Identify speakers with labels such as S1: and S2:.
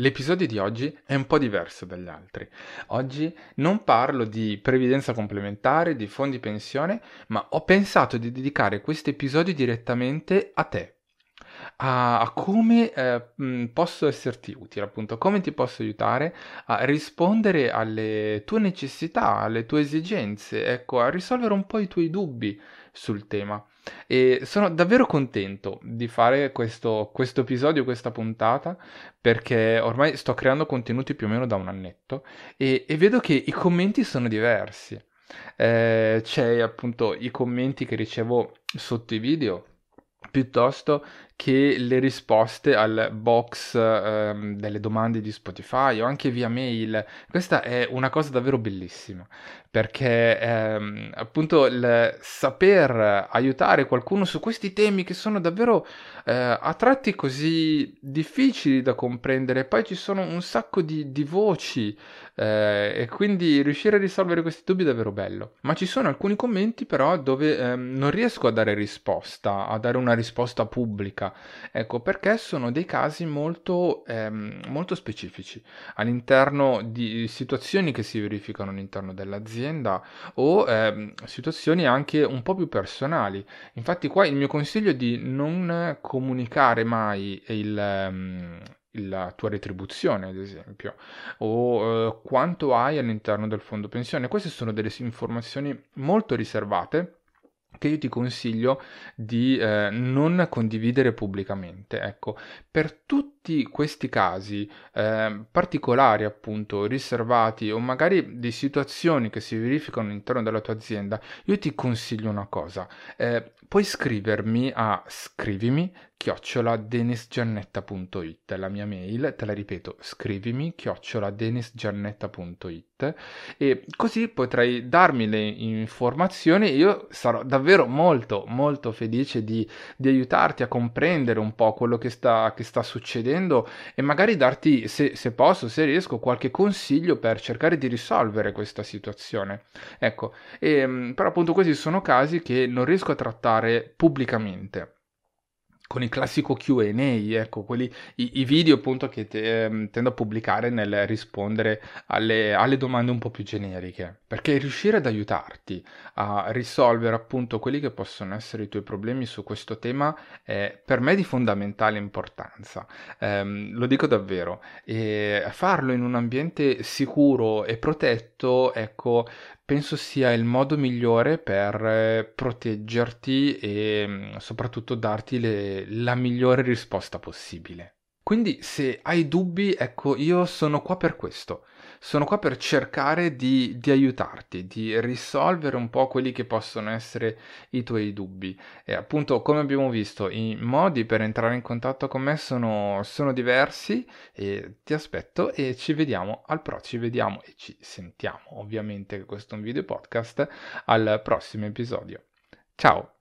S1: L'episodio di oggi è un po' diverso dagli altri. Oggi non parlo di previdenza complementare, di fondi pensione, ma ho pensato di dedicare questo episodio direttamente a te, a, a come eh, posso esserti utile, appunto, come ti posso aiutare a rispondere alle tue necessità, alle tue esigenze, ecco, a risolvere un po' i tuoi dubbi sul tema. E sono davvero contento di fare questo, questo episodio, questa puntata, perché ormai sto creando contenuti più o meno da un annetto e, e vedo che i commenti sono diversi. Eh, c'è appunto i commenti che ricevo sotto i video piuttosto che le risposte al box ehm, delle domande di Spotify o anche via mail. Questa è una cosa davvero bellissima perché ehm, appunto il saper aiutare qualcuno su questi temi che sono davvero eh, a tratti così difficili da comprendere, poi ci sono un sacco di, di voci eh, e quindi riuscire a risolvere questi dubbi è davvero bello. Ma ci sono alcuni commenti però dove ehm, non riesco a dare risposta, a dare una risposta pubblica Ecco, perché sono dei casi molto, ehm, molto specifici all'interno di situazioni che si verificano all'interno dell'azienda o ehm, situazioni anche un po' più personali. Infatti qua il mio consiglio è di non comunicare mai il... Um, la tua retribuzione, ad esempio, o eh, quanto hai all'interno del fondo pensione. Queste sono delle informazioni molto riservate che io ti consiglio di eh, non condividere pubblicamente. Ecco, per tutti questi casi eh, particolari, appunto, riservati o magari di situazioni che si verificano all'interno della tua azienda, io ti consiglio una cosa. Eh, puoi scrivermi a scrivimi chiocciola denisgiannetta.it, la mia mail, te la ripeto, scrivimi chiocciola denisgiannetta.it e così potrai darmi le informazioni io sarò davvero molto molto felice di, di aiutarti a comprendere un po' quello che sta, che sta succedendo e magari darti, se, se posso, se riesco, qualche consiglio per cercare di risolvere questa situazione. Ecco, e, ehm, però appunto questi sono casi che non riesco a trattare pubblicamente con il classico QA, ecco, quelli, i, i, video appunto che te, eh, tendo a pubblicare nel rispondere alle, alle, domande un po' più generiche, perché riuscire ad aiutarti a risolvere appunto quelli che possono essere i tuoi problemi su questo tema è per me di fondamentale importanza, eh, lo dico davvero, e farlo in un ambiente sicuro e protetto, ecco, penso sia il modo migliore per eh, proteggerti e mm, soprattutto darti le, la migliore risposta possibile. Quindi se hai dubbi, ecco, io sono qua per questo sono qua per cercare di, di, aiutarti, di risolvere un po' quelli che possono essere i tuoi dubbi. E appunto, come abbiamo visto, i modi per entrare in contatto con me sono, sono diversi e ti aspetto e ci vediamo al prossimo, ci vediamo e ci sentiamo, ovviamente, questo è un video podcast, al prossimo episodio. Ciao!